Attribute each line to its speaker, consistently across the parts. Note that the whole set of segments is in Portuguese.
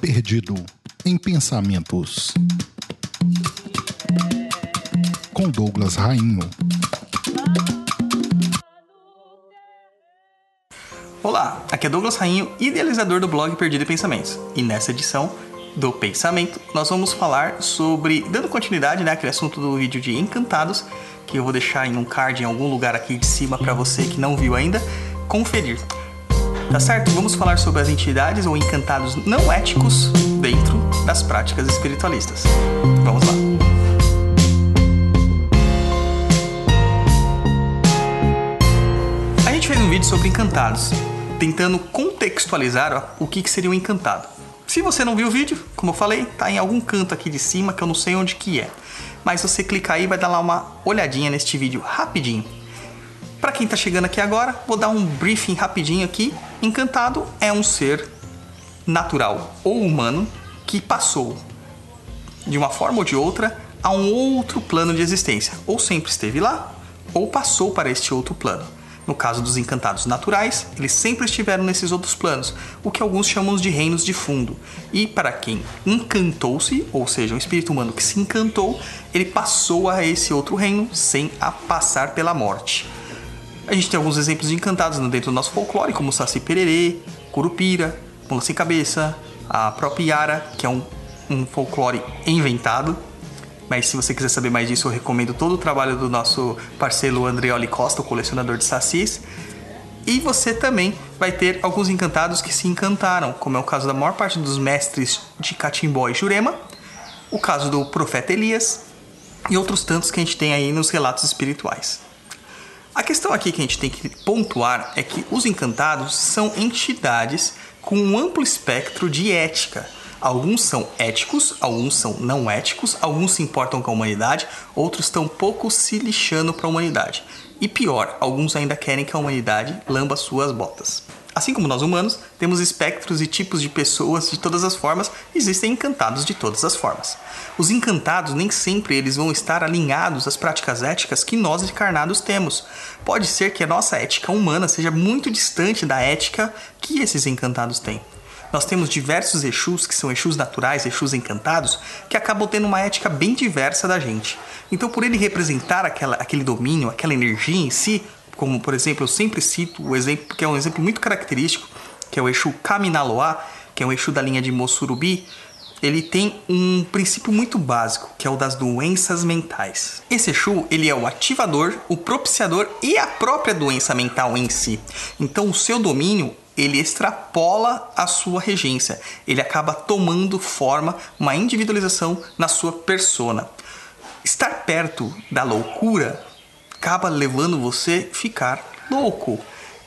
Speaker 1: Perdido em Pensamentos. Com Douglas Rainho.
Speaker 2: Olá, aqui é Douglas Rainho, idealizador do blog Perdido em Pensamentos. E nessa edição do Pensamento, nós vamos falar sobre, dando continuidade né, àquele assunto do vídeo de Encantados, que eu vou deixar em um card em algum lugar aqui de cima para você que não viu ainda, conferir. Tá certo? Vamos falar sobre as entidades ou encantados não éticos dentro das práticas espiritualistas. Vamos lá. A gente fez um vídeo sobre encantados, tentando contextualizar o que, seria um encantado. Se você não viu o vídeo, como eu falei, tá em algum canto aqui de cima que eu não sei onde que é. Mas você clicar aí vai dar lá uma olhadinha neste vídeo rapidinho. Para quem está chegando aqui agora, vou dar um briefing rapidinho aqui. Encantado é um ser natural ou humano que passou de uma forma ou de outra a um outro plano de existência, ou sempre esteve lá, ou passou para este outro plano. No caso dos encantados naturais, eles sempre estiveram nesses outros planos, o que alguns chamam de reinos de fundo. E para quem encantou-se, ou seja, um espírito humano que se encantou, ele passou a esse outro reino sem a passar pela morte. A gente tem alguns exemplos encantados dentro do nosso folclore, como Saci Pererê, Curupira, Mula Sem Cabeça, a própria Yara, que é um, um folclore inventado. Mas se você quiser saber mais disso, eu recomendo todo o trabalho do nosso parceiro Andreoli Costa, o colecionador de sacis. E você também vai ter alguns encantados que se encantaram, como é o caso da maior parte dos mestres de Catimbó e Jurema, o caso do profeta Elias e outros tantos que a gente tem aí nos relatos espirituais. A questão aqui que a gente tem que pontuar é que os encantados são entidades com um amplo espectro de ética. Alguns são éticos, alguns são não éticos, alguns se importam com a humanidade, outros estão pouco se lixando para a humanidade. E pior, alguns ainda querem que a humanidade lamba suas botas. Assim como nós humanos, temos espectros e tipos de pessoas de todas as formas, existem encantados de todas as formas. Os encantados nem sempre eles vão estar alinhados às práticas éticas que nós encarnados temos. Pode ser que a nossa ética humana seja muito distante da ética que esses encantados têm. Nós temos diversos Exus, que são Exus naturais, Exus encantados, que acabam tendo uma ética bem diversa da gente. Então, por ele representar aquela, aquele domínio, aquela energia em si, como por exemplo, eu sempre cito o exemplo que é um exemplo muito característico, que é o Exu Kaminaloa, que é um Exu da linha de Mossurubi, ele tem um princípio muito básico, que é o das doenças mentais. Esse Exu, ele é o ativador, o propiciador e a própria doença mental em si. Então, o seu domínio, ele extrapola a sua regência. Ele acaba tomando forma, uma individualização na sua persona. Estar perto da loucura acaba levando você a ficar louco.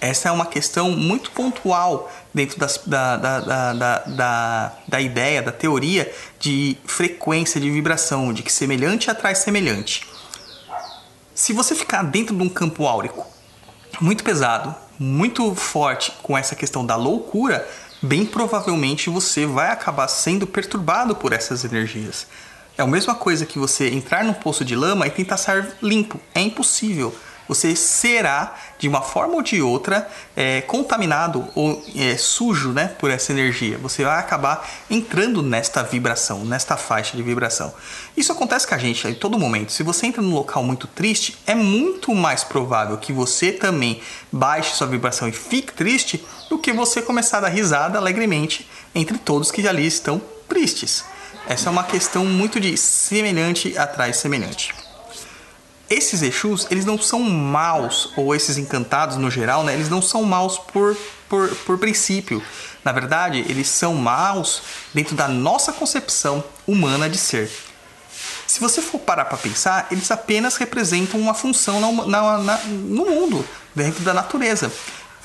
Speaker 2: Essa é uma questão muito pontual dentro das, da, da, da, da, da ideia, da teoria de frequência de vibração, de que semelhante atrai semelhante. Se você ficar dentro de um campo áurico muito pesado, muito forte com essa questão da loucura, bem provavelmente você vai acabar sendo perturbado por essas energias. É a mesma coisa que você entrar num poço de lama e tentar sair limpo. É impossível. Você será, de uma forma ou de outra, é, contaminado ou é, sujo né, por essa energia. Você vai acabar entrando nesta vibração, nesta faixa de vibração. Isso acontece com a gente em todo momento. Se você entra num local muito triste, é muito mais provável que você também baixe sua vibração e fique triste do que você começar a dar risada alegremente entre todos que ali estão tristes. Essa é uma questão muito de semelhante atrás semelhante. Esses Exus, eles não são maus, ou esses encantados no geral, né? Eles não são maus por, por, por princípio. Na verdade, eles são maus dentro da nossa concepção humana de ser. Se você for parar para pensar, eles apenas representam uma função na, na, na, no mundo, dentro da natureza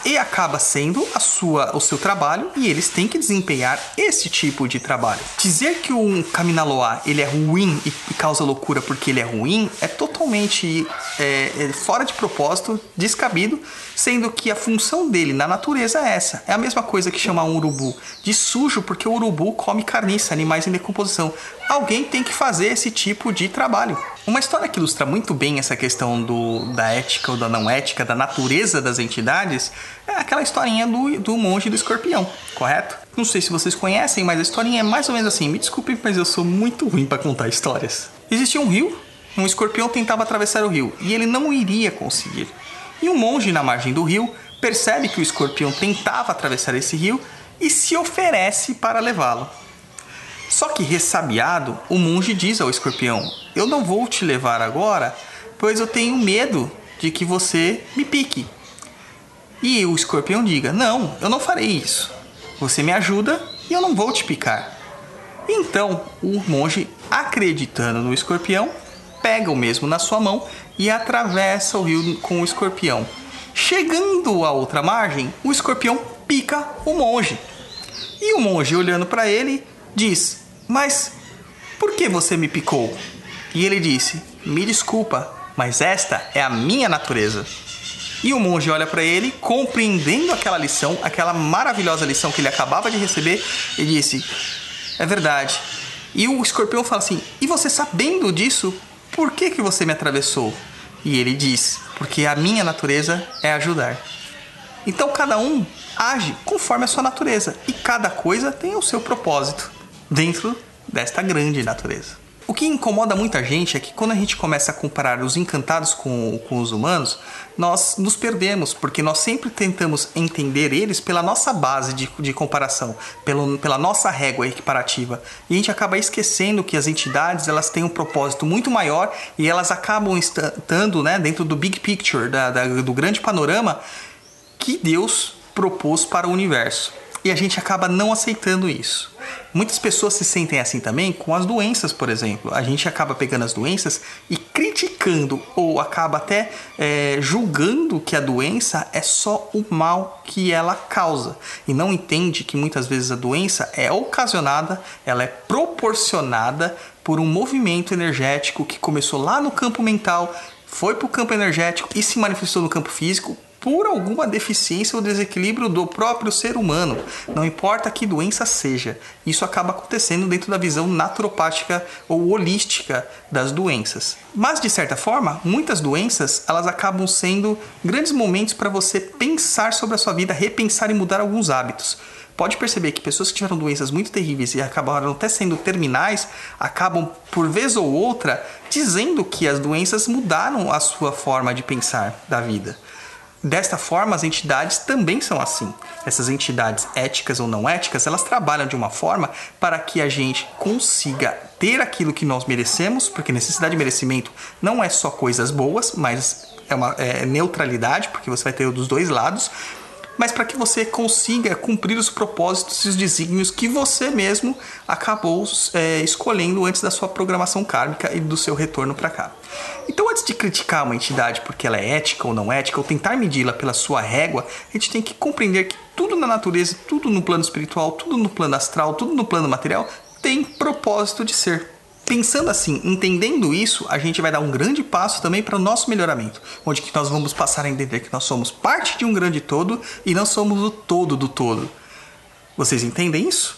Speaker 2: e acaba sendo a sua, o seu trabalho e eles têm que desempenhar esse tipo de trabalho. Dizer que um Kaminaloa ele é ruim e, causa loucura porque ele é ruim é totalmente é, é fora de propósito, descabido, sendo que a função dele na natureza é essa. É a mesma coisa que chamar um urubu de sujo porque o urubu come carniça, animais em decomposição. Alguém tem que fazer esse tipo de trabalho. Uma história que ilustra muito bem essa questão do, da ética ou da não ética, da natureza das entidades, é aquela historinha do, do monge do escorpião, correto? Não sei se vocês conhecem, mas a historinha é mais ou menos assim. Me desculpem, mas eu sou muito ruim para contar histórias. Existia um rio, um escorpião tentava atravessar o rio e ele não iria conseguir. E um monge na margem do rio percebe que o escorpião tentava atravessar esse rio e se oferece para levá-lo. Só que ressabiado, o monge diz ao escorpião: Eu não vou te levar agora, pois eu tenho medo de que você me pique. E o escorpião diga: Não, eu não farei isso. Você me ajuda e eu não vou te picar. Então o monge, acreditando no escorpião, pega o mesmo na sua mão e atravessa o rio com o escorpião. Chegando à outra margem, o escorpião pica o monge. E o monge, olhando para ele, diz: Mas por que você me picou? E ele disse: Me desculpa, mas esta é a minha natureza. E o monge olha para ele, compreendendo aquela lição, aquela maravilhosa lição que ele acabava de receber, e disse: É verdade. E o escorpião fala assim: E você sabendo disso, por que, que você me atravessou? E ele diz: Porque a minha natureza é ajudar. Então cada um age conforme a sua natureza e cada coisa tem o seu propósito dentro desta grande natureza. O que incomoda muita gente é que quando a gente começa a comparar os encantados com, com os humanos, nós nos perdemos, porque nós sempre tentamos entender eles pela nossa base de, de comparação, pelo, pela nossa régua equiparativa. E a gente acaba esquecendo que as entidades elas têm um propósito muito maior e elas acabam estando né, dentro do big picture, da, da, do grande panorama que Deus propôs para o universo. E a gente acaba não aceitando isso. Muitas pessoas se sentem assim também com as doenças, por exemplo. A gente acaba pegando as doenças e criticando ou acaba até é, julgando que a doença é só o mal que ela causa e não entende que muitas vezes a doença é ocasionada, ela é proporcionada por um movimento energético que começou lá no campo mental, foi para o campo energético e se manifestou no campo físico por alguma deficiência ou desequilíbrio do próprio ser humano, não importa que doença seja. Isso acaba acontecendo dentro da visão naturopática ou holística das doenças. Mas de certa forma, muitas doenças, elas acabam sendo grandes momentos para você pensar sobre a sua vida, repensar e mudar alguns hábitos pode perceber que pessoas que tiveram doenças muito terríveis e acabaram até sendo terminais, acabam, por vez ou outra, dizendo que as doenças mudaram a sua forma de pensar da vida. Desta forma, as entidades também são assim. Essas entidades éticas ou não éticas, elas trabalham de uma forma para que a gente consiga ter aquilo que nós merecemos, porque necessidade e merecimento não é só coisas boas, mas é uma é neutralidade, porque você vai ter dos dois lados mas para que você consiga cumprir os propósitos e os desígnios que você mesmo acabou é, escolhendo antes da sua programação kármica e do seu retorno para cá. Então, antes de criticar uma entidade porque ela é ética ou não ética, ou tentar medi-la pela sua régua, a gente tem que compreender que tudo na natureza, tudo no plano espiritual, tudo no plano astral, tudo no plano material tem propósito de ser. Pensando assim, entendendo isso, a gente vai dar um grande passo também para o nosso melhoramento, onde que nós vamos passar a entender que nós somos parte de um grande todo e não somos o todo do todo. Vocês entendem isso?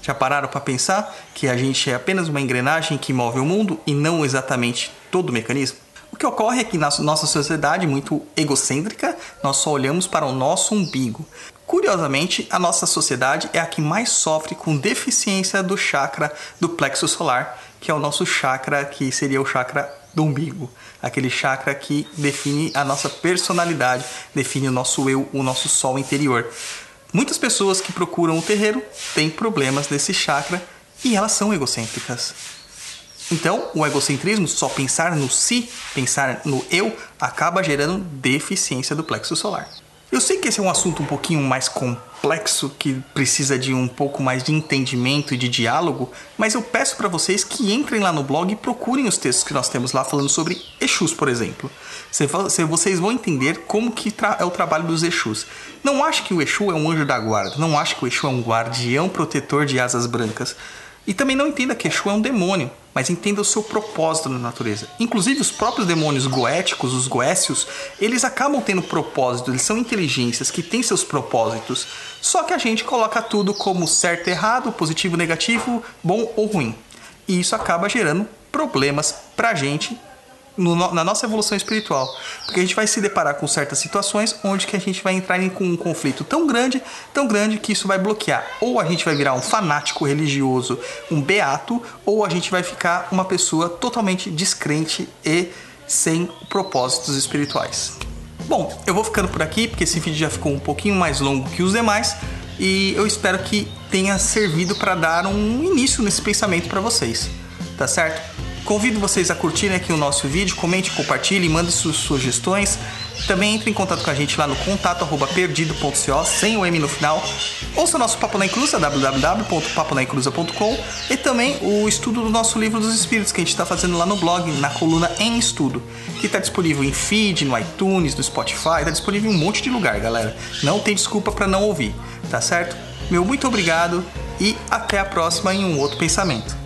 Speaker 2: Já pararam para pensar que a gente é apenas uma engrenagem que move o mundo e não exatamente todo o mecanismo? O que ocorre é que na nossa sociedade muito egocêntrica, nós só olhamos para o nosso umbigo. Curiosamente, a nossa sociedade é a que mais sofre com deficiência do chakra do plexo solar, que é o nosso chakra, que seria o chakra do umbigo, aquele chakra que define a nossa personalidade, define o nosso eu, o nosso sol interior. Muitas pessoas que procuram o terreiro têm problemas nesse chakra e elas são egocêntricas. Então, o egocentrismo, só pensar no si, pensar no eu, acaba gerando deficiência do plexo solar. Eu sei que esse é um assunto um pouquinho mais complexo, que precisa de um pouco mais de entendimento e de diálogo, mas eu peço para vocês que entrem lá no blog e procurem os textos que nós temos lá falando sobre Exus, por exemplo. Vocês vão entender como que é o trabalho dos Exus. Não acho que o Exu é um anjo da guarda, não acho que o Exu é um guardião protetor de asas brancas. E também não entenda que Exu é um demônio, mas entenda o seu propósito na natureza. Inclusive, os próprios demônios goéticos, os goécios, eles acabam tendo propósito, eles são inteligências que têm seus propósitos. Só que a gente coloca tudo como certo, errado, positivo, negativo, bom ou ruim. E isso acaba gerando problemas pra gente no, na nossa evolução espiritual. Porque a gente vai se deparar com certas situações onde que a gente vai entrar em um conflito tão grande, tão grande que isso vai bloquear. Ou a gente vai virar um fanático religioso, um beato, ou a gente vai ficar uma pessoa totalmente descrente e sem propósitos espirituais. Bom, eu vou ficando por aqui porque esse vídeo já ficou um pouquinho mais longo que os demais e eu espero que tenha servido para dar um início nesse pensamento para vocês, tá certo? Convido vocês a curtirem aqui o nosso vídeo, comente, compartilhe, mande suas sugestões. Também entre em contato com a gente lá no contato perdido.co, sem o M no final. Ouça o nosso Papo na Inclusa, www.paponaiclusa.com e também o estudo do nosso livro dos espíritos que a gente está fazendo lá no blog, na coluna Em Estudo, que está disponível em feed, no iTunes, no Spotify, está disponível em um monte de lugar, galera. Não tem desculpa para não ouvir, tá certo? Meu muito obrigado e até a próxima em um outro pensamento.